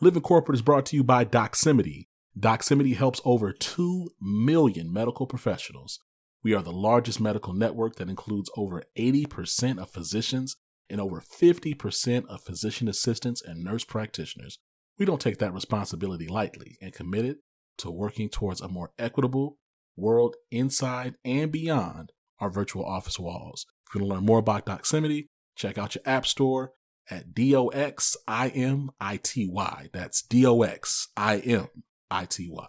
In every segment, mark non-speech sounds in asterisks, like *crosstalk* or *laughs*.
Living Corporate is brought to you by Doximity. Doximity helps over 2 million medical professionals. We are the largest medical network that includes over 80% of physicians and over 50% of physician assistants and nurse practitioners. We don't take that responsibility lightly and committed to working towards a more equitable world inside and beyond our virtual office walls. If you want to learn more about Doximity, check out your app store at D O X I M I T Y. That's D O X I M I T Y.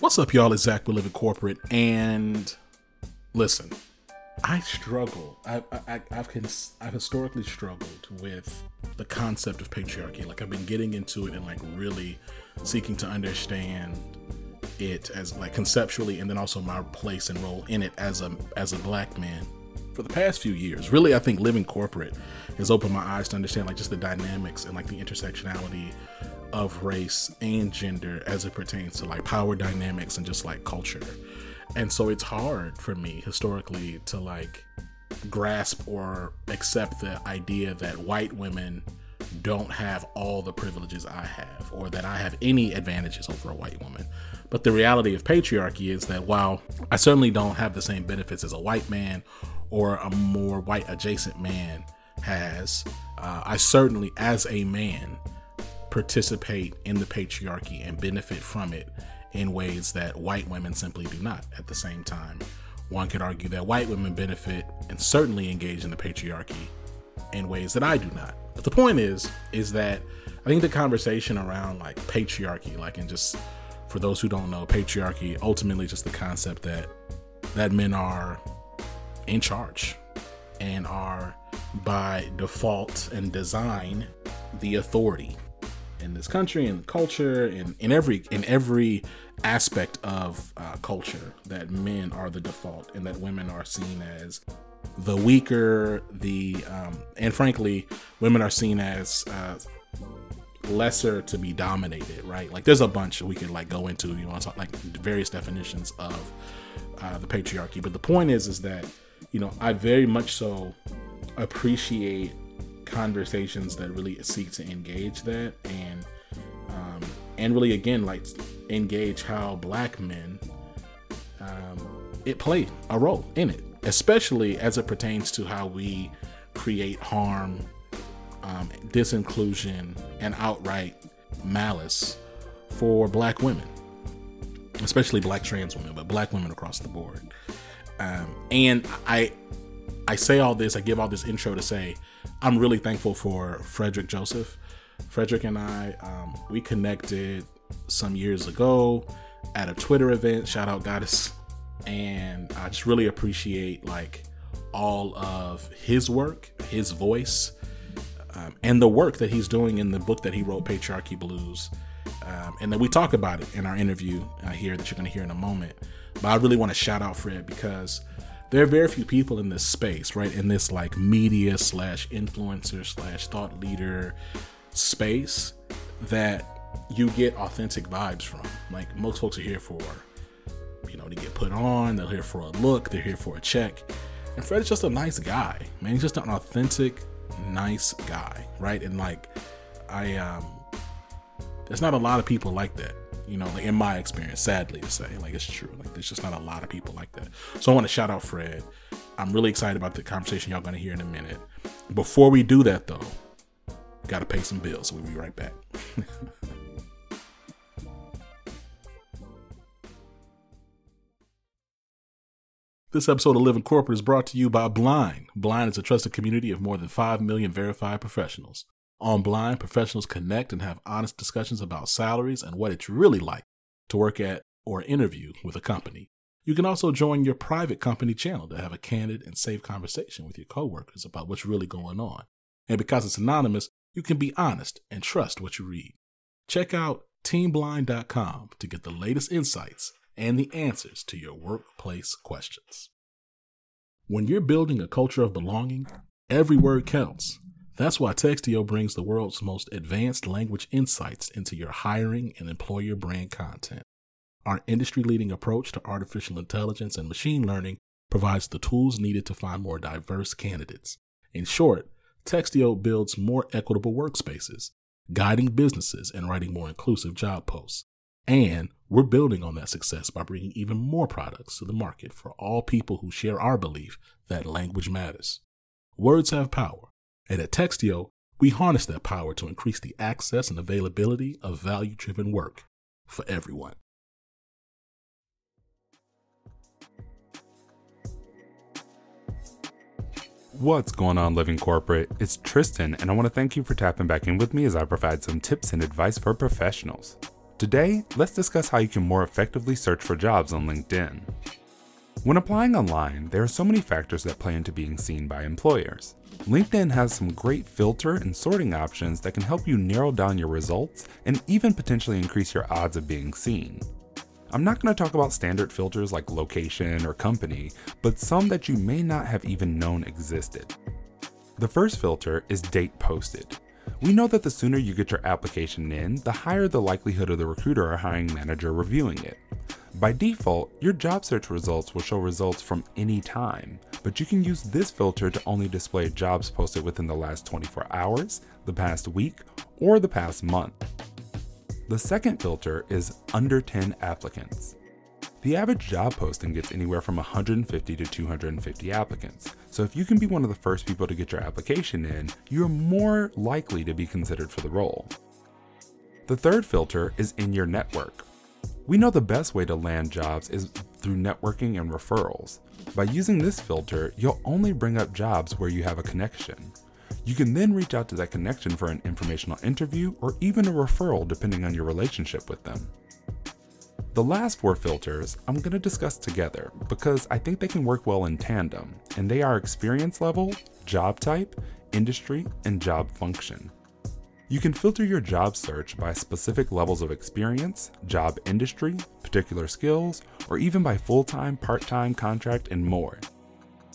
What's up, y'all? It's Zach with Corporate, and listen, I struggle. I, I, I've cons- I've historically struggled with the concept of patriarchy. Like I've been getting into it and like really seeking to understand it as like conceptually, and then also my place and role in it as a as a black man. For the past few years, really, I think living corporate has opened my eyes to understand like just the dynamics and like the intersectionality of race and gender as it pertains to like power dynamics and just like culture and so it's hard for me historically to like grasp or accept the idea that white women don't have all the privileges I have or that I have any advantages over a white woman. But the reality of patriarchy is that while I certainly don't have the same benefits as a white man or a more white adjacent man has, uh, I certainly, as a man, participate in the patriarchy and benefit from it in ways that white women simply do not at the same time. One could argue that white women benefit and certainly engage in the patriarchy in ways that I do not. But the point is, is that I think the conversation around like patriarchy, like and just for those who don't know, patriarchy ultimately just the concept that that men are in charge and are by default and design the authority in this country and culture and in every in every aspect of uh, culture that men are the default and that women are seen as the weaker the um, and frankly women are seen as uh, lesser to be dominated right? Like there's a bunch we could like go into you talk like various definitions of uh, the patriarchy but the point is is that you know i very much so appreciate conversations that really seek to engage that and um, and really again like engage how black men um, it play a role in it especially as it pertains to how we create harm um, disinclusion and outright malice for black women especially black trans women but black women across the board. Um, and i i say all this i give all this intro to say I'm really thankful for Frederick Joseph. Frederick and I, um, we connected some years ago at a Twitter event. Shout out Goddess, and I just really appreciate like all of his work, his voice, um, and the work that he's doing in the book that he wrote, Patriarchy Blues. Um, and then we talk about it in our interview uh, here that you're going to hear in a moment. But I really want to shout out Fred because there are very few people in this space, right? In this like media slash influencer slash thought leader space that you get authentic vibes from. Like most folks are here for, you know, to get put on, they're here for a look, they're here for a check. And Fred is just a nice guy, man. He's just an authentic, nice guy, right? And like, I, um, there's not a lot of people like that you know, like in my experience, sadly to say, like it's true. Like there's just not a lot of people like that. So I want to shout out Fred. I'm really excited about the conversation y'all gonna hear in a minute. Before we do that though, gotta pay some bills. We'll be right back. *laughs* This episode of Living Corporate is brought to you by Blind. Blind is a trusted community of more than 5 million verified professionals. On Blind, professionals connect and have honest discussions about salaries and what it's really like to work at or interview with a company. You can also join your private company channel to have a candid and safe conversation with your coworkers about what's really going on. And because it's anonymous, you can be honest and trust what you read. Check out teamblind.com to get the latest insights and the answers to your workplace questions. When you're building a culture of belonging, every word counts. That's why Textio brings the world's most advanced language insights into your hiring and employer brand content. Our industry leading approach to artificial intelligence and machine learning provides the tools needed to find more diverse candidates. In short, Textio builds more equitable workspaces, guiding businesses and writing more inclusive job posts. And we're building on that success by bringing even more products to the market for all people who share our belief that language matters. Words have power, and at Textio, we harness that power to increase the access and availability of value driven work for everyone. What's going on, Living Corporate? It's Tristan, and I want to thank you for tapping back in with me as I provide some tips and advice for professionals. Today, let's discuss how you can more effectively search for jobs on LinkedIn. When applying online, there are so many factors that play into being seen by employers. LinkedIn has some great filter and sorting options that can help you narrow down your results and even potentially increase your odds of being seen. I'm not going to talk about standard filters like location or company, but some that you may not have even known existed. The first filter is date posted. We know that the sooner you get your application in, the higher the likelihood of the recruiter or hiring manager reviewing it. By default, your job search results will show results from any time, but you can use this filter to only display jobs posted within the last 24 hours, the past week, or the past month. The second filter is under 10 applicants. The average job posting gets anywhere from 150 to 250 applicants, so if you can be one of the first people to get your application in, you're more likely to be considered for the role. The third filter is in your network. We know the best way to land jobs is through networking and referrals. By using this filter, you'll only bring up jobs where you have a connection. You can then reach out to that connection for an informational interview or even a referral depending on your relationship with them. The last four filters I'm going to discuss together because I think they can work well in tandem, and they are experience level, job type, industry, and job function. You can filter your job search by specific levels of experience, job industry, particular skills, or even by full time, part time, contract, and more.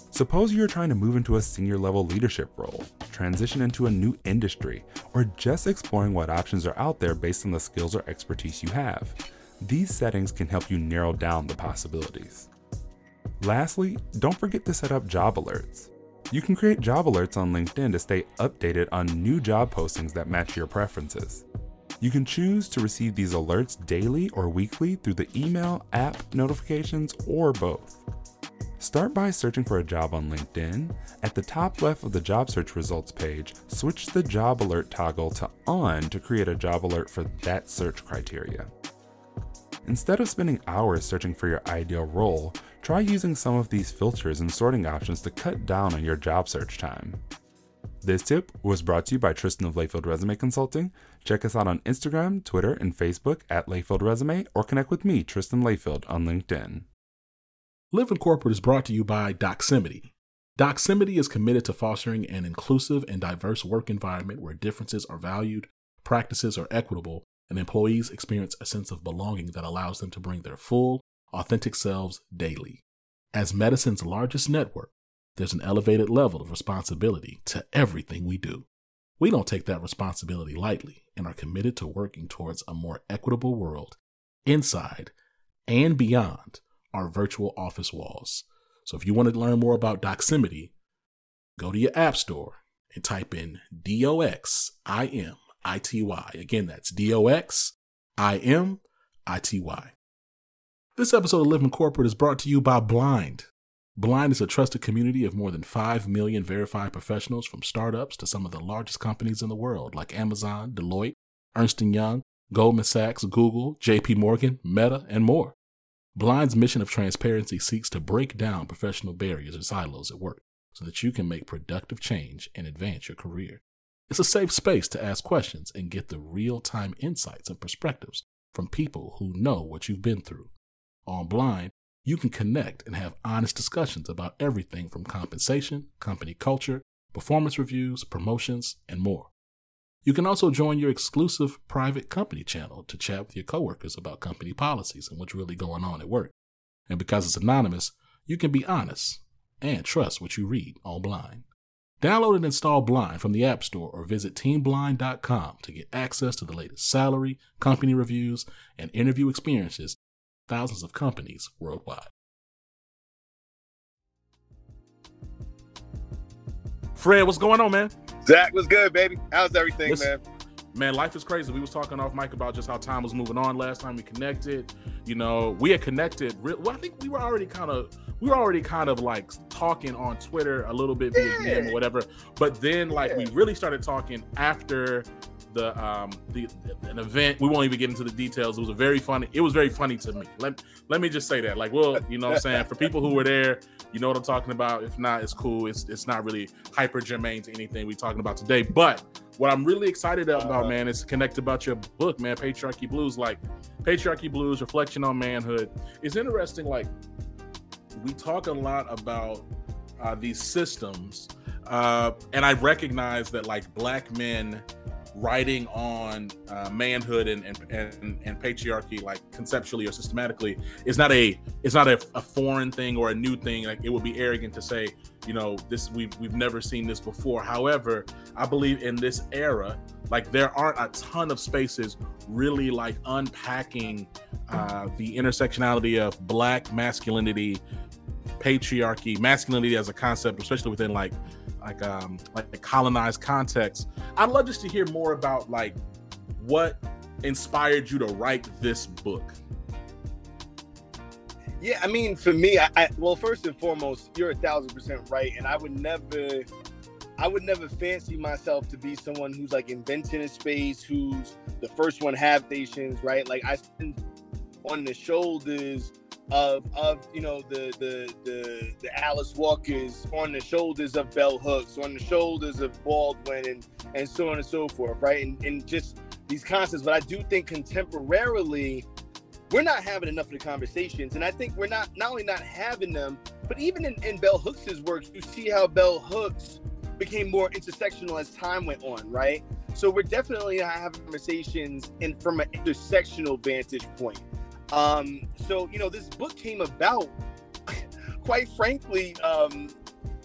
Suppose you're trying to move into a senior level leadership role, transition into a new industry, or just exploring what options are out there based on the skills or expertise you have. These settings can help you narrow down the possibilities. Lastly, don't forget to set up job alerts. You can create job alerts on LinkedIn to stay updated on new job postings that match your preferences. You can choose to receive these alerts daily or weekly through the email, app notifications, or both. Start by searching for a job on LinkedIn. At the top left of the job search results page, switch the job alert toggle to on to create a job alert for that search criteria. Instead of spending hours searching for your ideal role, try using some of these filters and sorting options to cut down on your job search time. This tip was brought to you by Tristan of Layfield Resume Consulting. Check us out on Instagram, Twitter, and Facebook at Layfield Resume or connect with me, Tristan Layfield, on LinkedIn. Living Corporate is brought to you by Doximity. Doximity is committed to fostering an inclusive and diverse work environment where differences are valued, practices are equitable, and employees experience a sense of belonging that allows them to bring their full, authentic selves daily. As medicine's largest network, there's an elevated level of responsibility to everything we do. We don't take that responsibility lightly and are committed to working towards a more equitable world inside and beyond our virtual office walls. So if you want to learn more about Doximity, go to your app store and type in D O X I M I T Y. Again, that's D O X I M I T Y. This episode of Living Corporate is brought to you by Blind. Blind is a trusted community of more than 5 million verified professionals from startups to some of the largest companies in the world like Amazon, Deloitte, Ernst & Young, Goldman Sachs, Google, JP Morgan, Meta, and more. Blind's mission of transparency seeks to break down professional barriers and silos at work so that you can make productive change and advance your career. It's a safe space to ask questions and get the real time insights and perspectives from people who know what you've been through. On Blind, you can connect and have honest discussions about everything from compensation, company culture, performance reviews, promotions, and more. You can also join your exclusive private company channel to chat with your coworkers about company policies and what's really going on at work. And because it's anonymous, you can be honest and trust what you read on Blind. Download and install Blind from the App Store or visit teamblind.com to get access to the latest salary, company reviews, and interview experiences thousands of companies worldwide. Fred, what's going on, man? Zach, what's good, baby? How's everything, Listen, man? Man, life is crazy. We was talking off mic about just how time was moving on last time we connected. You know, we had connected. Well, I think we were already kind of we were already kind of like talking on Twitter a little bit via yeah. DM or whatever. But then like yeah. we really started talking after the um the an event. We won't even get into the details. It was a very funny. It was very funny to me. Let let me just say that. Like, well, you know what I'm saying? For people who were there, you know what I'm talking about. If not, it's cool. It's it's not really hyper germane to anything we're talking about today. But what I'm really excited about, uh, man, is to connect about your book, man, Patriarchy Blues. Like Patriarchy Blues, reflection on manhood. It's interesting, like we talk a lot about uh, these systems, uh, and I recognize that like black men writing on uh, manhood and, and, and and patriarchy like conceptually or systematically is not a it's not a, a, foreign thing or a new thing. Like it would be arrogant to say you know this we've we've never seen this before. However i believe in this era like there aren't a ton of spaces really like unpacking uh, the intersectionality of black masculinity patriarchy masculinity as a concept especially within like like um like the colonized context. I'd love just to hear more about like what inspired you to write this book. Yeah, I mean, for me, I, I well, first and foremost, you're a thousand percent right, and I would never, I would never fancy myself to be someone who's like inventing a space, who's the first one have nations, right? Like I stand on the shoulders of of you know the the the the Alice Walkers on the shoulders of Bell Hooks, on the shoulders of Baldwin, and and so on and so forth, right? And and just these concepts. But I do think contemporarily, we're not having enough of the conversations, and I think we're not not only not having them, but even in, in Bell Hooks's works, you see how Bell Hooks became more intersectional as time went on, right? So we're definitely not having conversations and from an intersectional vantage point. Um, so you know, this book came about, *laughs* quite frankly, um,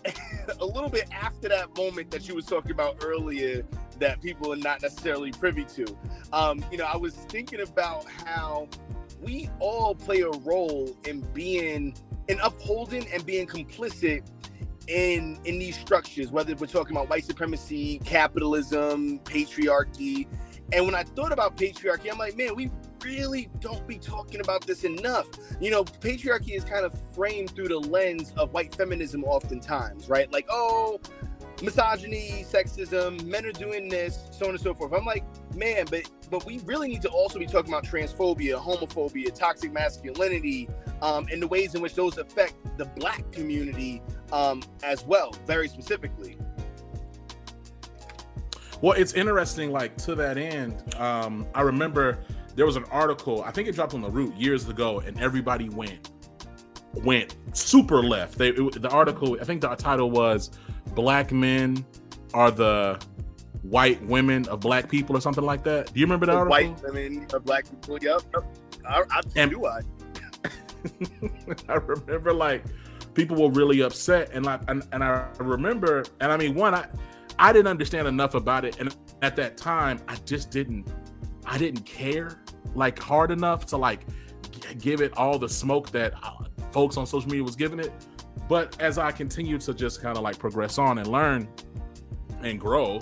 *laughs* a little bit after that moment that you was talking about earlier that people are not necessarily privy to. Um, you know, I was thinking about how we all play a role in being in upholding and being complicit in in these structures, whether we're talking about white supremacy, capitalism, patriarchy. And when I thought about patriarchy, I'm like, man, we really don't be talking about this enough. You know, patriarchy is kind of framed through the lens of white feminism oftentimes, right? Like, oh, misogyny, sexism, men are doing this, so on and so forth. I'm like, man, but but we really need to also be talking about transphobia, homophobia, toxic masculinity, um, and the ways in which those affect the black community um, as well, very specifically. Well, it's interesting, like to that end, um, I remember there was an article, I think it dropped on the root years ago, and everybody went went super left. They it, the article, I think the title was "Black Men Are the White Women of Black People" or something like that. Do you remember that the article? White women are black people. Yep. I, I, and, do I. *laughs* I remember like people were really upset, and like and, and I remember, and I mean, one, I I didn't understand enough about it, and at that time, I just didn't I didn't care like hard enough to like g- give it all the smoke that uh, folks on social media was giving it. But as I continue to just kind of like progress on and learn and grow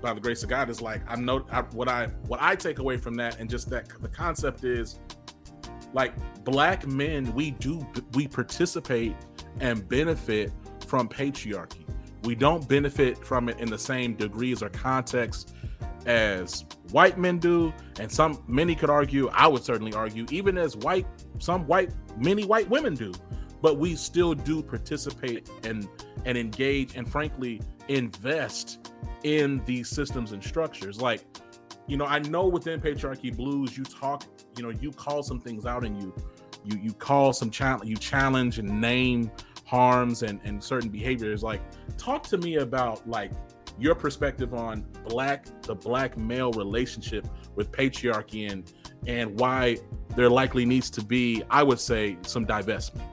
by the grace of God, is like I know I, what I what I take away from that and just that the concept is like black men we do we participate and benefit from patriarchy. We don't benefit from it in the same degrees or context as white men do, and some many could argue, I would certainly argue, even as white, some white, many white women do. But we still do participate and and engage and frankly invest in these systems and structures. Like, you know, I know within patriarchy blues, you talk, you know you call some things out and you you you call some challenge you challenge and name harms and and certain behaviors like talk to me about like your perspective on black the black male relationship with patriarchy and and why there likely needs to be i would say some divestment.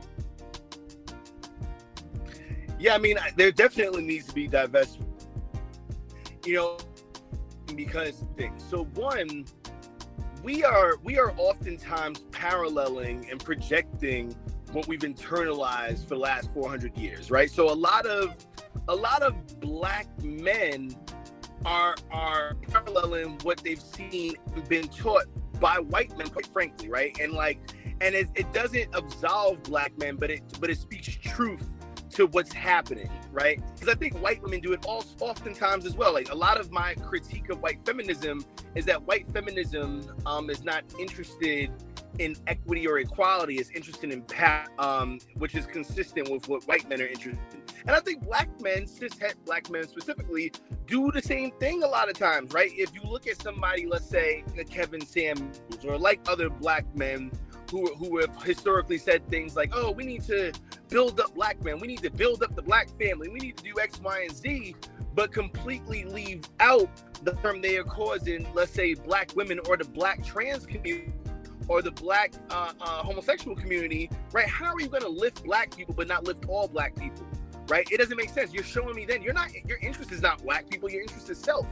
Yeah i mean there definitely needs to be divestment. You know because things so one we are we are oftentimes paralleling and projecting what we've internalized for the last 400 years right so a lot of a lot of black men are are paralleling what they've seen and been taught by white men quite frankly right and like and it, it doesn't absolve black men but it but it speaks truth to what's happening, right? Because I think white women do it all oftentimes as well. Like a lot of my critique of white feminism is that white feminism um, is not interested in equity or equality, is interested in power, um, which is consistent with what white men are interested in. And I think black men, cishet black men specifically, do the same thing a lot of times, right? If you look at somebody, let's say Kevin Samuels, or like other black men who who have historically said things like, "Oh, we need to build up black men. We need to build up the black family. We need to do X, Y, and Z," but completely leave out the harm they are causing, let's say, black women or the black trans community or the black uh, uh, homosexual community, right? How are you going to lift black people but not lift all black people, right? It doesn't make sense. You're showing me then you're not your interest is not black people. Your interest is self,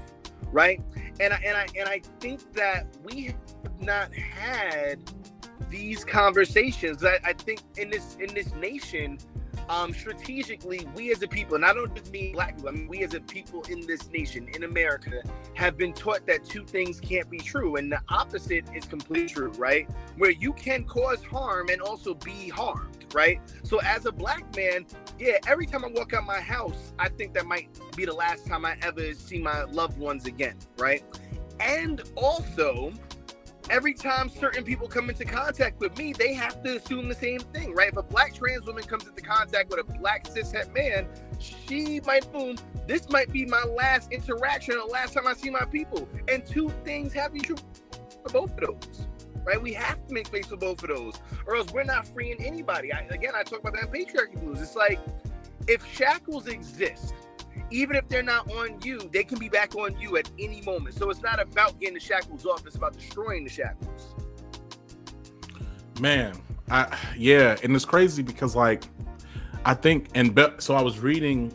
right? And I, and I and I think that we have not had these conversations. I, I think in this in this nation, um, strategically, we as a people, and I don't just mean black people, I mean we as a people in this nation, in America, have been taught that two things can't be true, and the opposite is completely true, right? Where you can cause harm and also be harmed, right? So as a black man, yeah, every time I walk out my house, I think that might be the last time I ever see my loved ones again, right? And also, every time certain people come into contact with me, they have to assume the same thing, right? If a black trans woman comes into contact with a black cishet man, she might boom, this might be my last interaction, the last time I see my people. And two things have to be true for both of those. Right, we have to make space for both of those, or else we're not freeing anybody. I, again, I talk about that patriarchy blues. It's like if shackles exist, even if they're not on you, they can be back on you at any moment. So it's not about getting the shackles off; it's about destroying the shackles. Man, I yeah, and it's crazy because like I think and Be- so I was reading.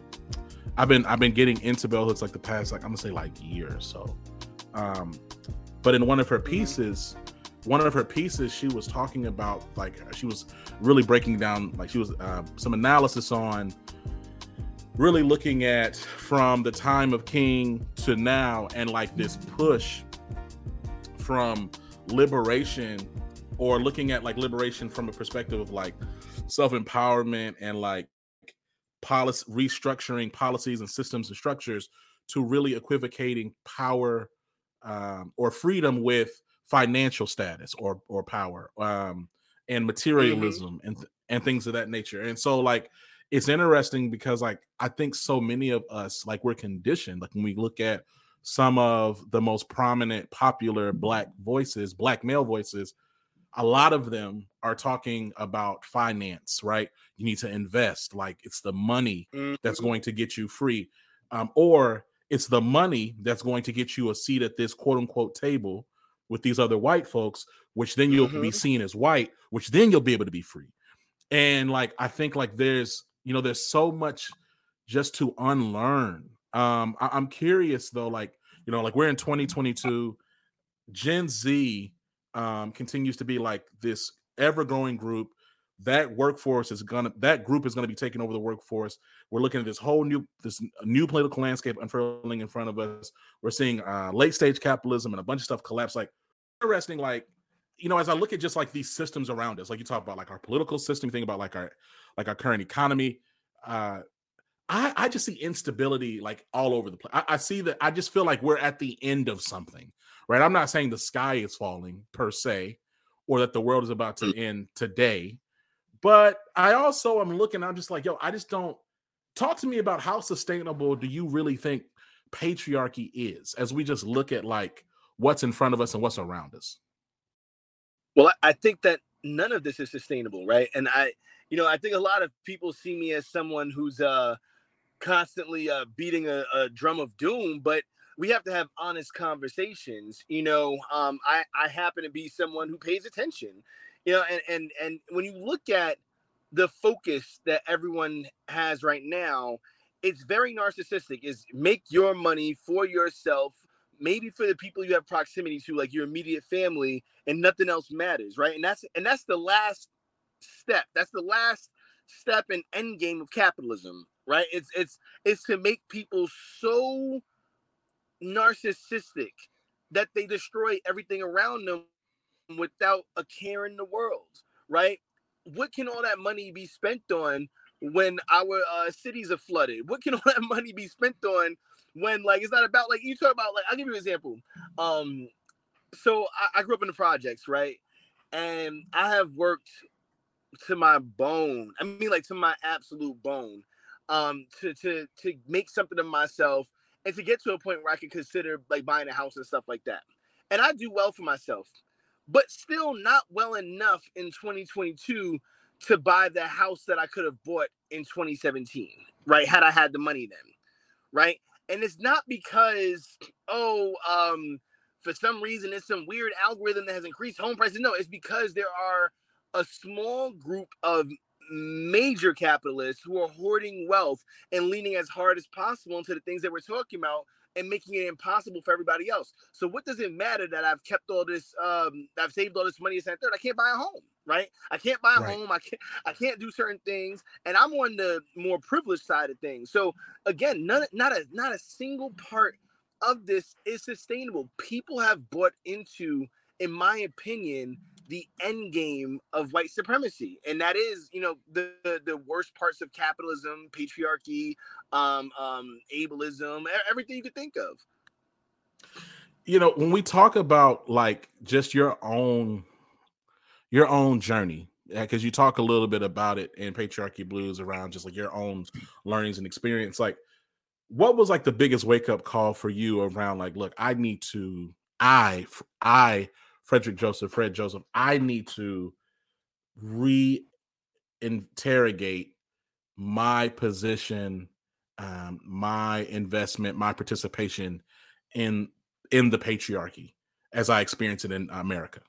I've been I've been getting into bell hooks like the past like I'm gonna say like year or so. Um, but in one of her pieces, one of her pieces, she was talking about like she was really breaking down like she was uh, some analysis on really looking at from the time of King to now and like this push from liberation or looking at like liberation from a perspective of like self-empowerment and like policy restructuring policies and systems and structures to really equivocating power um, or freedom with financial status or or power um, and mm-hmm. materialism mm-hmm. and and things of that nature and so like it's interesting because like I think so many of us like we're conditioned like when we look at some of the most prominent popular black voices, black male voices, a lot of them are talking about finance, right? You need to invest, like it's the money that's mm-hmm. going to get you free. Um, or it's the money that's going to get you a seat at this quote unquote table with these other white folks, which then you'll mm-hmm. be seen as white, which then you'll be able to be free. And like I think like there's you know there's so much just to unlearn. Um I- i'm curious though like you know like we're in 2022 gen z um continues to be like this ever growing group. That workforce is gonna that group is gonna be taking over the workforce. We're looking at this whole new this new political landscape unfurling in front of us. We're seeing uh late stage capitalism and a bunch of stuff collapse like interesting like you know as i look at just like these systems around us like you talk about like our political system think about like our like our current economy. Uh, I, I just see instability like all over the place. I, I see that I just feel like we're at the end of something, right? I'm not saying the sky is falling per se, or that the world is about to mm. end today, but I also I'm looking. I'm just like, yo, I just don't talk to me about how sustainable do you really think patriarchy is as we just look at like what's in front of us and what's around us. Well, I think that none of this is sustainable, right? And I, you know, I think a lot of people see me as someone who's uh constantly uh beating a, a drum of doom, but we have to have honest conversations. You know, um, I I happen to be someone who pays attention. You know, and and and when you look at the focus that everyone has right now, it's very narcissistic. Is make your money for yourself maybe for the people you have proximity to, like your immediate family, and nothing else matters, right? And that's and that's the last step. That's the last step and end game of capitalism, right? It's it's it's to make people so narcissistic that they destroy everything around them without a care in the world, right? What can all that money be spent on when our uh, cities are flooded? What can *laughs* all that money be spent on when like it's not about like you talk about like I'll give you an example. Um, so I, I grew up in the projects, right? And I have worked to my bone. I mean, like to my absolute bone, um, to to to make something of myself and to get to a point where I can consider like buying a house and stuff like that. And I do well for myself, but still not well enough in 2022 to buy the house that I could have bought in 2017, right? Had I had the money then, right? And it's not because, oh, um, for some reason it's some weird algorithm that has increased home prices. No, it's because there are a small group of major capitalists who are hoarding wealth and leaning as hard as possible into the things that we're talking about and making it impossible for everybody else. So what does it matter that I've kept all this um I've saved all this money and third? I can't buy a home, right? I can't buy a right. home. I can't I can't do certain things. And I'm on the more privileged side of things. So again, none not a not a single part of this is sustainable. People have bought into, in my opinion, the end game of white supremacy and that is you know the the, worst parts of capitalism patriarchy um, um ableism everything you could think of. You know when we talk about like just your own your own journey because you talk a little bit about it in patriarchy blues around just like your own learnings and experience like what was like the biggest wake up call for you around like look i need to i i Frederick Joseph, Fred Joseph, I need to re-interrogate my position, um, my investment, my participation in in the patriarchy as I experience it in America.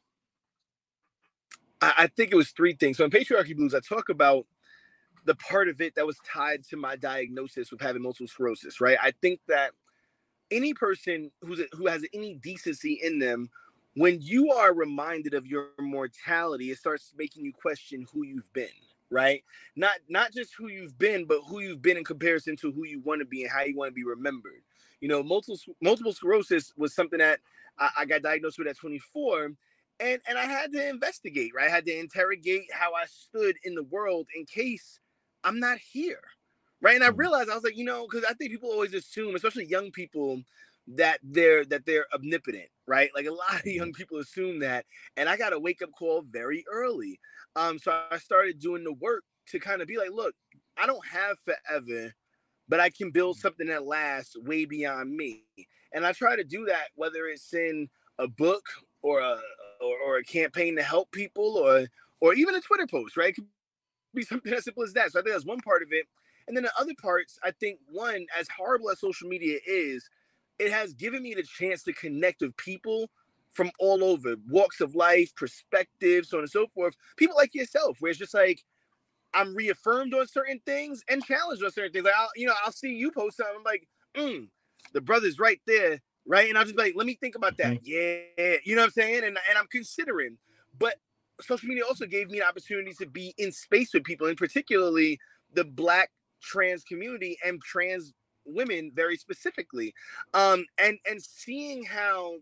I think it was three things. So in patriarchy blues, I talk about the part of it that was tied to my diagnosis with having multiple sclerosis. Right. I think that any person who's a, who has any decency in them when you are reminded of your mortality, it starts making you question who you've been, right? Not not just who you've been, but who you've been in comparison to who you want to be and how you want to be remembered. You know, multiple multiple sclerosis was something that I, I got diagnosed with at 24, and and I had to investigate, right? I had to interrogate how I stood in the world in case I'm not here, right? And I mm. realized I was like, you know, because I think people always assume, especially young people, that they're that they're omnipotent, right? Like a lot of young mm-hmm. people assume that, and I got a wake up call very early. Um, so I started doing the work to kind of be like, look, I don't have forever, but I can build mm-hmm. something that lasts way beyond me. And I try to do that whether it's in a book or a or, or a campaign to help people or or even a Twitter post, right? It could be something as simple as that. So I think that's one part of it. And then the other parts, I think one, as horrible as social media is, it has given me the chance to connect with people from all over walks of life, perspectives, so on and so forth. People like yourself, where it's just like I'm reaffirmed on certain things and challenged on certain things. Like I'll, you know, I'll see you post something. I'm like, mm, the brother's right there, right? And I'll just be like, let me think about that. Mm-hmm. Yeah, you know what I'm saying? And and I'm considering, but social media also gave me an opportunity to be in space with people, and particularly the Black trans community and trans women very specifically um and and seeing how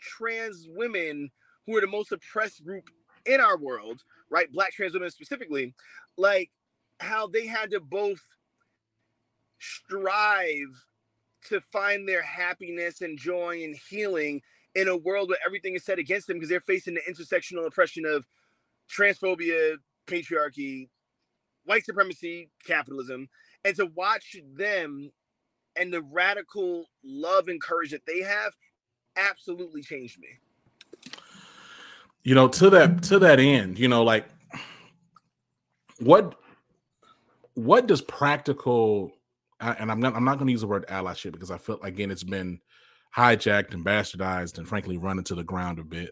trans women who are the most oppressed group in our world right black trans women specifically like how they had to both strive to find their happiness and joy and healing in a world where everything is set against them because they're facing the intersectional oppression of transphobia patriarchy white supremacy capitalism and to watch them and the radical love and courage that they have absolutely changed me. you know, to that to that end, you know, like what what does practical and I'm not I'm not going to use the word allyship because I feel again it's been hijacked and bastardized and frankly run into the ground a bit.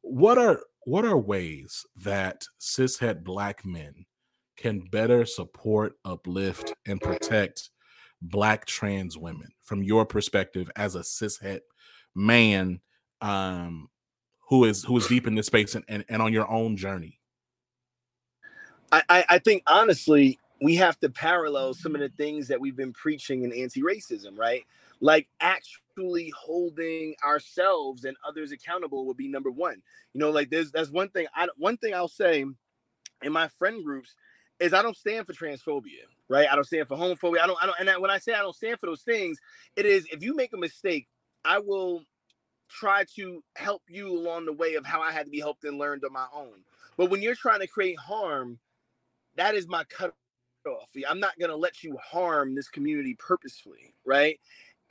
What are what are ways that cishet black men can better support, uplift, and protect black trans women from your perspective as a cishet man um, who is who is deep in this space and, and, and on your own journey? I, I think honestly, we have to parallel some of the things that we've been preaching in anti-racism, right? Like actually holding ourselves and others accountable would be number one. You know, like there's that's one thing. I one thing I'll say in my friend groups is I don't stand for transphobia, right? I don't stand for homophobia. I don't. I don't. And when I say I don't stand for those things, it is if you make a mistake, I will try to help you along the way of how I had to be helped and learned on my own. But when you're trying to create harm, that is my cut off. I'm not going to let you harm this community purposefully, right?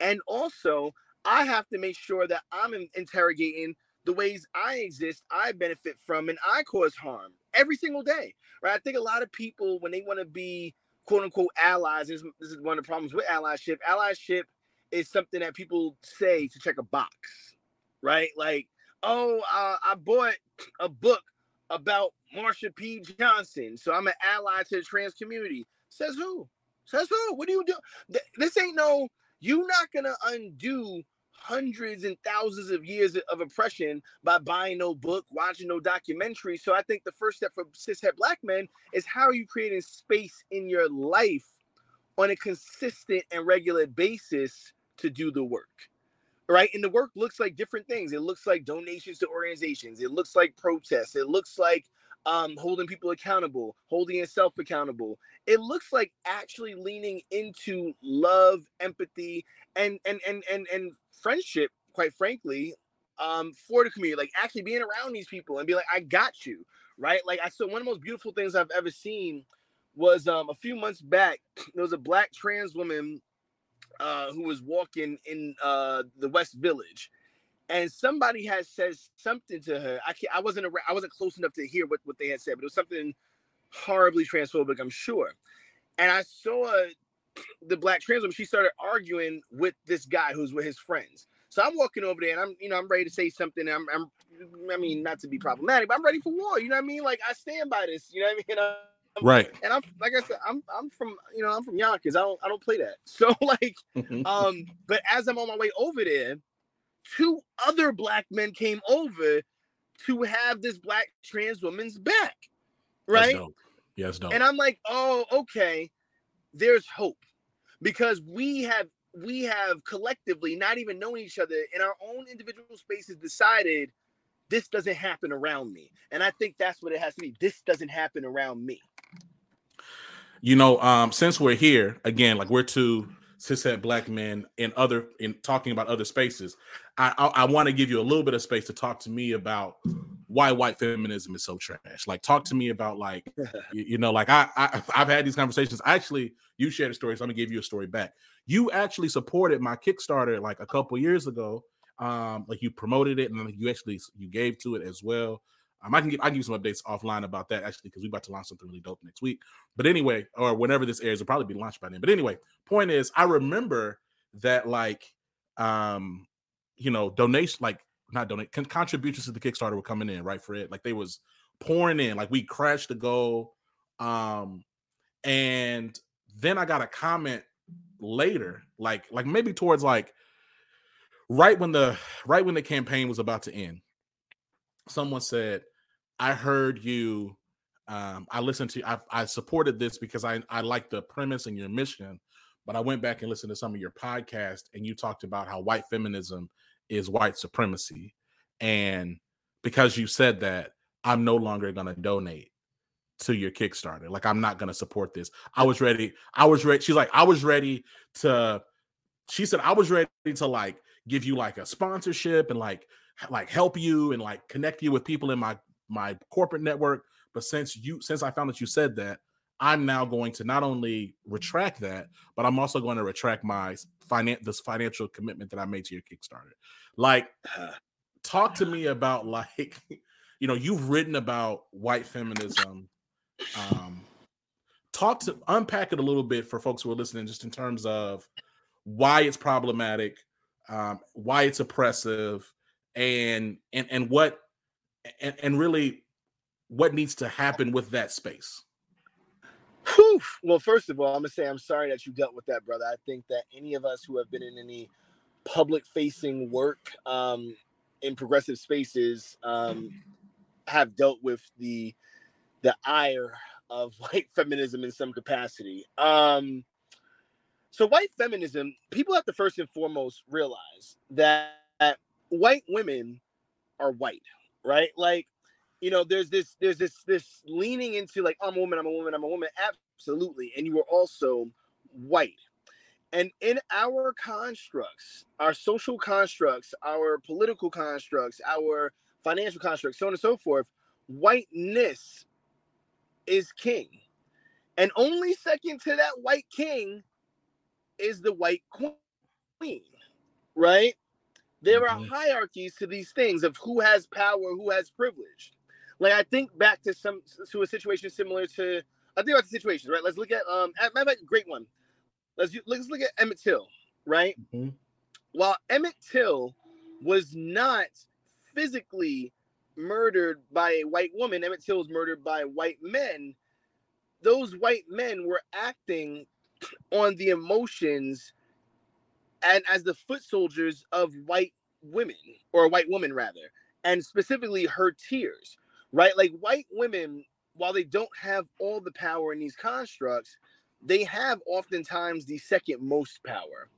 And also, I have to make sure that I'm interrogating the ways I exist, I benefit from, and I cause harm every single day, right? I think a lot of people, when they want to be quote unquote allies, this, this is one of the problems with allyship. Allyship is something that people say to check a box, right? Like, oh, uh, I bought a book about Marsha P. Johnson. So I'm an ally to the trans community. Says who? Says who? What do you do? This ain't no, you're not gonna undo hundreds and thousands of years of oppression by buying no book, watching no documentary. So I think the first step for cishet black men is how are you creating space in your life on a consistent and regular basis to do the work? right? And the work looks like different things. It looks like donations to organizations. It looks like protests. It looks like um, holding people accountable, holding yourself accountable. It looks like actually leaning into love, empathy, and and and and and friendship. Quite frankly, um, for the community, like actually being around these people and be like, I got you, right? Like I saw one of the most beautiful things I've ever seen was um a few months back. There was a black trans woman uh, who was walking in uh, the West Village, and somebody had said something to her. I can't, I wasn't around, I wasn't close enough to hear what, what they had said, but it was something horribly transphobic, I'm sure. And I saw the black trans woman. She started arguing with this guy who's with his friends. So I'm walking over there, and I'm you know I'm ready to say something. I'm, I'm I mean not to be problematic, but I'm ready for war. You know what I mean? Like I stand by this. You know what I mean? *laughs* right. And I'm like I said, I'm I'm from you know I'm from Yonkers. I don't I don't play that. *laughs* So like, um, but as I'm on my way over there, two other black men came over to have this black trans woman's back, right? Yes, no. And I'm like, oh, okay, there's hope. Because we have we have collectively not even knowing each other in our own individual spaces decided this doesn't happen around me. And i think that's what it has to be. This doesn't happen around me. You know, um, since we're here again, like we're two cishet black men in other in talking about other spaces, I I, I want to give you a little bit of space to talk to me about why white feminism is so trash. Like, talk to me about like *laughs* you, you, know, like I, I I've had these conversations. Actually, you shared a story, so I'm gonna give you a story back. You actually supported my Kickstarter like a couple years ago. Um, like you promoted it and then you actually you gave to it as well. Um, I can give I can give some updates offline about that actually because we're about to launch something really dope next week. But anyway, or whenever this airs, it'll probably be launched by then. But anyway, point is, I remember that like, um, you know, donation like not donate con- contributions to the Kickstarter were coming in, right, Fred? Like they was pouring in, like we crashed the goal. Um, and then I got a comment later, like like maybe towards like right when the right when the campaign was about to end. Someone said, I heard you. Um, I listened to. I, I supported this because I I like the premise and your mission, but I went back and listened to some of your podcast, and you talked about how white feminism is white supremacy, and because you said that, I'm no longer going to donate to your Kickstarter. Like I'm not going to support this. I was ready. I was ready. She's like, I was ready to. She said I was ready to like give you like a sponsorship and like like help you and like connect you with people in my my corporate network. But since you since I found that you said that, I'm now going to not only retract that, but I'm also going to retract my finan- this financial commitment that I made to your Kickstarter. Like, talk to me about like, *laughs* you know, you've written about white feminism. Um, talk to unpack it a little bit for folks who are listening, just in terms of why it's problematic, um, why it's oppressive, and and and what and, and really what needs to happen with that space. Whew. Well, first of all, I'm gonna say I'm sorry that you dealt with that, brother. I think that any of us who have been in any public facing work um, in progressive spaces um, have dealt with the the ire of *laughs* white feminism in some capacity. Um, so, white feminism, people have to first and foremost realize that white women are white, right? Like, you know, there's this, there's this, this leaning into like, I'm a woman, I'm a woman, I'm a woman. Absolutely, and you are also white. And in our constructs, our social constructs, our political constructs, our financial constructs, so on and so forth, whiteness is king. And only second to that white king is the white queen, right? There are mm-hmm. hierarchies to these things of who has power, who has privilege. Like I think back to some to a situation similar to I think about the situations, right? Let's look at um matter great one. Let's let's look at Emmett Till, right? Mm-hmm. While Emmett Till was not physically murdered by a white woman, Emmett Till was murdered by white men. Those white men were acting on the emotions and as the foot soldiers of white women or a white woman rather, and specifically her tears, right? Like white women, while they don't have all the power in these constructs, they have oftentimes the second most power.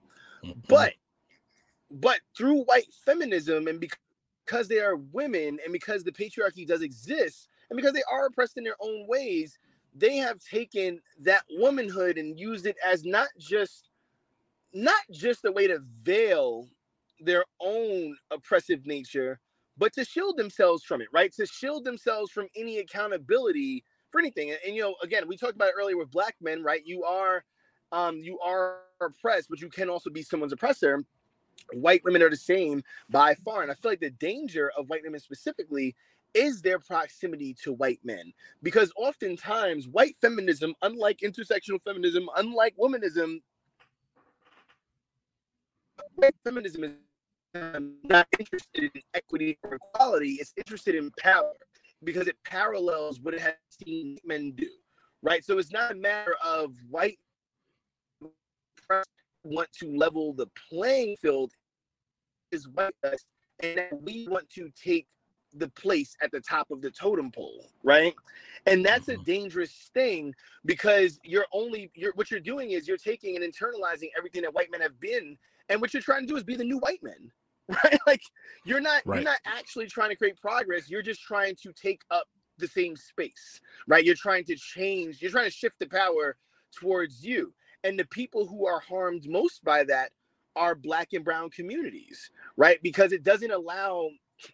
Mm-hmm. But but through white feminism and because they are women and because the patriarchy does exist and because they are oppressed in their own ways, they have taken that womanhood and used it as not just not just a way to veil their own oppressive nature, but to shield themselves from it, right? To shield themselves from any accountability for anything. And, and you know, again, we talked about it earlier with black men, right? You are um you are oppressed, but you can also be someone's oppressor white women are the same by far. And I feel like the danger of white women specifically is their proximity to white men. Because oftentimes, white feminism, unlike intersectional feminism, unlike womanism, feminism is not interested in equity or equality, it's interested in power because it parallels what it has seen men do. Right. So it's not a matter of white want to level the playing field is white us, and that we want to take the place at the top of the totem pole, right? And that's a dangerous thing because you're only you're what you're doing is you're taking and internalizing everything that white men have been, and what you're trying to do is be the new white men, *laughs* right? Like you're not right. you're not actually trying to create progress. You're just trying to take up the same space, right? You're trying to change. You're trying to shift the power towards you. And the people who are harmed most by that are black and brown communities, right? Because it doesn't allow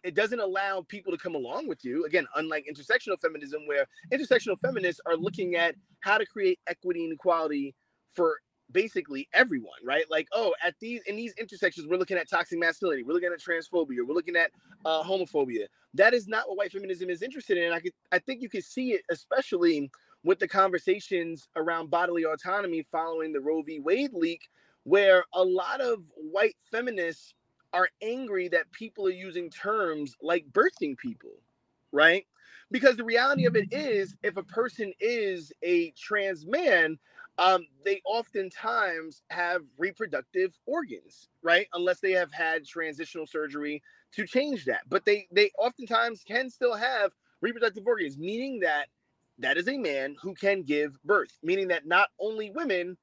it doesn't allow people to come along with you. Again, unlike intersectional feminism, where intersectional feminists are looking at how to create equity and equality for basically everyone, right? Like, oh, at these in these intersections, we're looking at toxic masculinity, we're looking at transphobia, we're looking at uh, homophobia. That is not what white feminism is interested in. I could, I think you can see it, especially with the conversations around bodily autonomy following the Roe v. Wade leak, where a lot of white feminists are angry that people are using terms like birthing people, right? Because the reality of it is, if a person is a trans man, um, they oftentimes have reproductive organs, right? Unless they have had transitional surgery to change that. But they they oftentimes can still have reproductive organs, meaning that that is a man who can give birth, meaning that not only women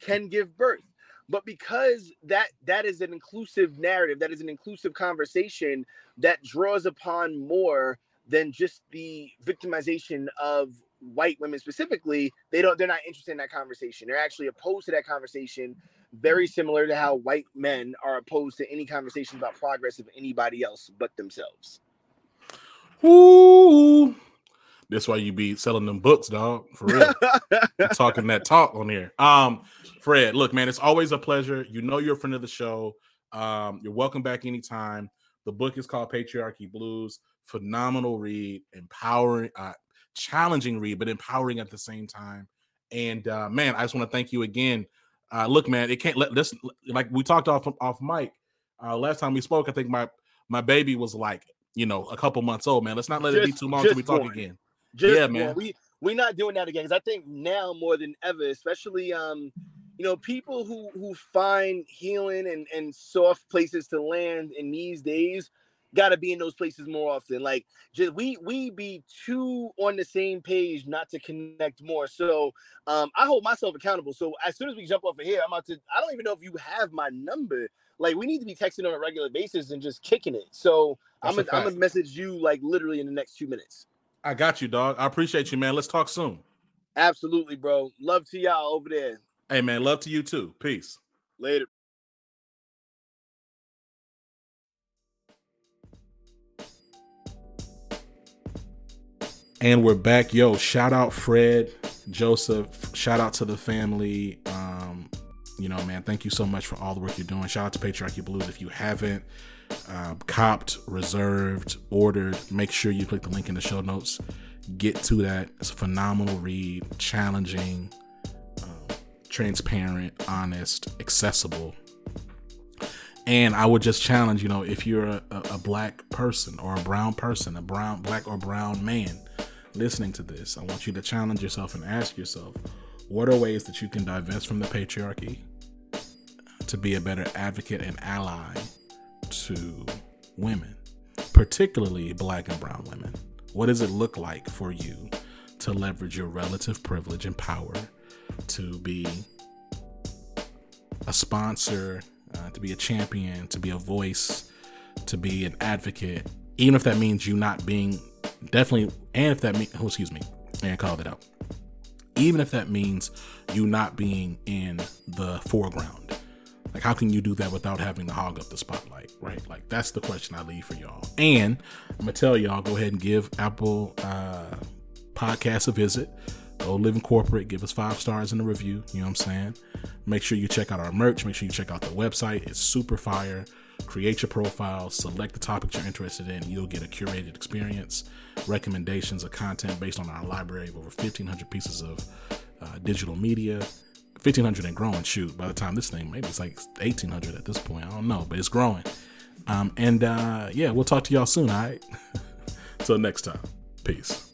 can give birth, but because that that is an inclusive narrative, that is an inclusive conversation that draws upon more than just the victimization of white women specifically they don't they're not interested in that conversation they're actually opposed to that conversation very similar to how white men are opposed to any conversation about progress of anybody else but themselves Ooh. That's why you be selling them books, dog. For real. *laughs* talking that talk on here. Um, Fred, look, man, it's always a pleasure. You know you're a friend of the show. Um, you're welcome back anytime. The book is called Patriarchy Blues. phenomenal read, empowering, uh, challenging read, but empowering at the same time. And uh, man, I just want to thank you again. Uh, look, man, it can't let this like we talked off off mic uh, last time we spoke. I think my my baby was like you know a couple months old. Man, let's not let just, it be too long till we talk again. Just yeah, man. We we're not doing that again because I think now more than ever, especially um, you know, people who who find healing and and soft places to land in these days got to be in those places more often. Like just we we be too on the same page not to connect more. So um, I hold myself accountable. So as soon as we jump off of here, I'm about to. I don't even know if you have my number. Like we need to be texting on a regular basis and just kicking it. So That's I'm gonna, I'm gonna message you like literally in the next two minutes. I got you, dog. I appreciate you, man. Let's talk soon. Absolutely, bro. Love to y'all over there. Hey, man. Love to you too. Peace. Later. And we're back. Yo, shout out Fred, Joseph. Shout out to the family. Um, you know, man, thank you so much for all the work you're doing. Shout out to Patriarchy Blues. If you haven't uh, copped, reserved, ordered, make sure you click the link in the show notes. Get to that. It's a phenomenal read, challenging, um, transparent, honest, accessible. And I would just challenge, you know, if you're a, a black person or a brown person, a brown, black or brown man, listening to this, I want you to challenge yourself and ask yourself what are ways that you can divest from the patriarchy to be a better advocate and ally to women, particularly black and brown women? What does it look like for you to leverage your relative privilege and power to be a sponsor, uh, to be a champion, to be a voice, to be an advocate, even if that means you not being definitely, and if that means, oh, excuse me, and called it out. Even if that means you not being in the foreground. Like, how can you do that without having to hog up the spotlight, right? Like, that's the question I leave for y'all. And I'm gonna tell y'all, go ahead and give Apple uh, Podcast a visit. Go live in corporate, give us five stars in the review. You know what I'm saying? Make sure you check out our merch. Make sure you check out the website. It's super fire create your profile, select the topics you're interested in, you'll get a curated experience, recommendations of content based on our library of over 1,500 pieces of uh, digital media. 1500 and growing shoot by the time this thing maybe it's like 1800 at this point i don't know but it's growing. Um, and uh, yeah we'll talk to y'all soon all right? *laughs* Until next time peace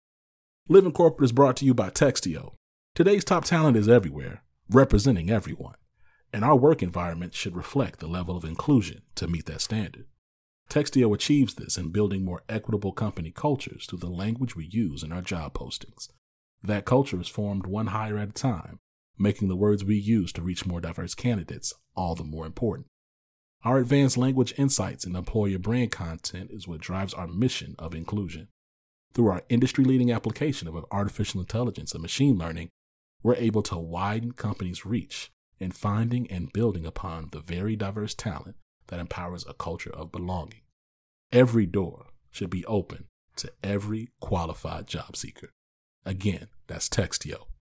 Living Corporate is brought to you by Textio. Today's top talent is everywhere, representing everyone, and our work environment should reflect the level of inclusion to meet that standard. Textio achieves this in building more equitable company cultures through the language we use in our job postings. That culture is formed one hire at a time, making the words we use to reach more diverse candidates all the more important. Our advanced language insights and employer brand content is what drives our mission of inclusion. Through our industry leading application of artificial intelligence and machine learning, we're able to widen companies' reach in finding and building upon the very diverse talent that empowers a culture of belonging. Every door should be open to every qualified job seeker. Again, that's Textio.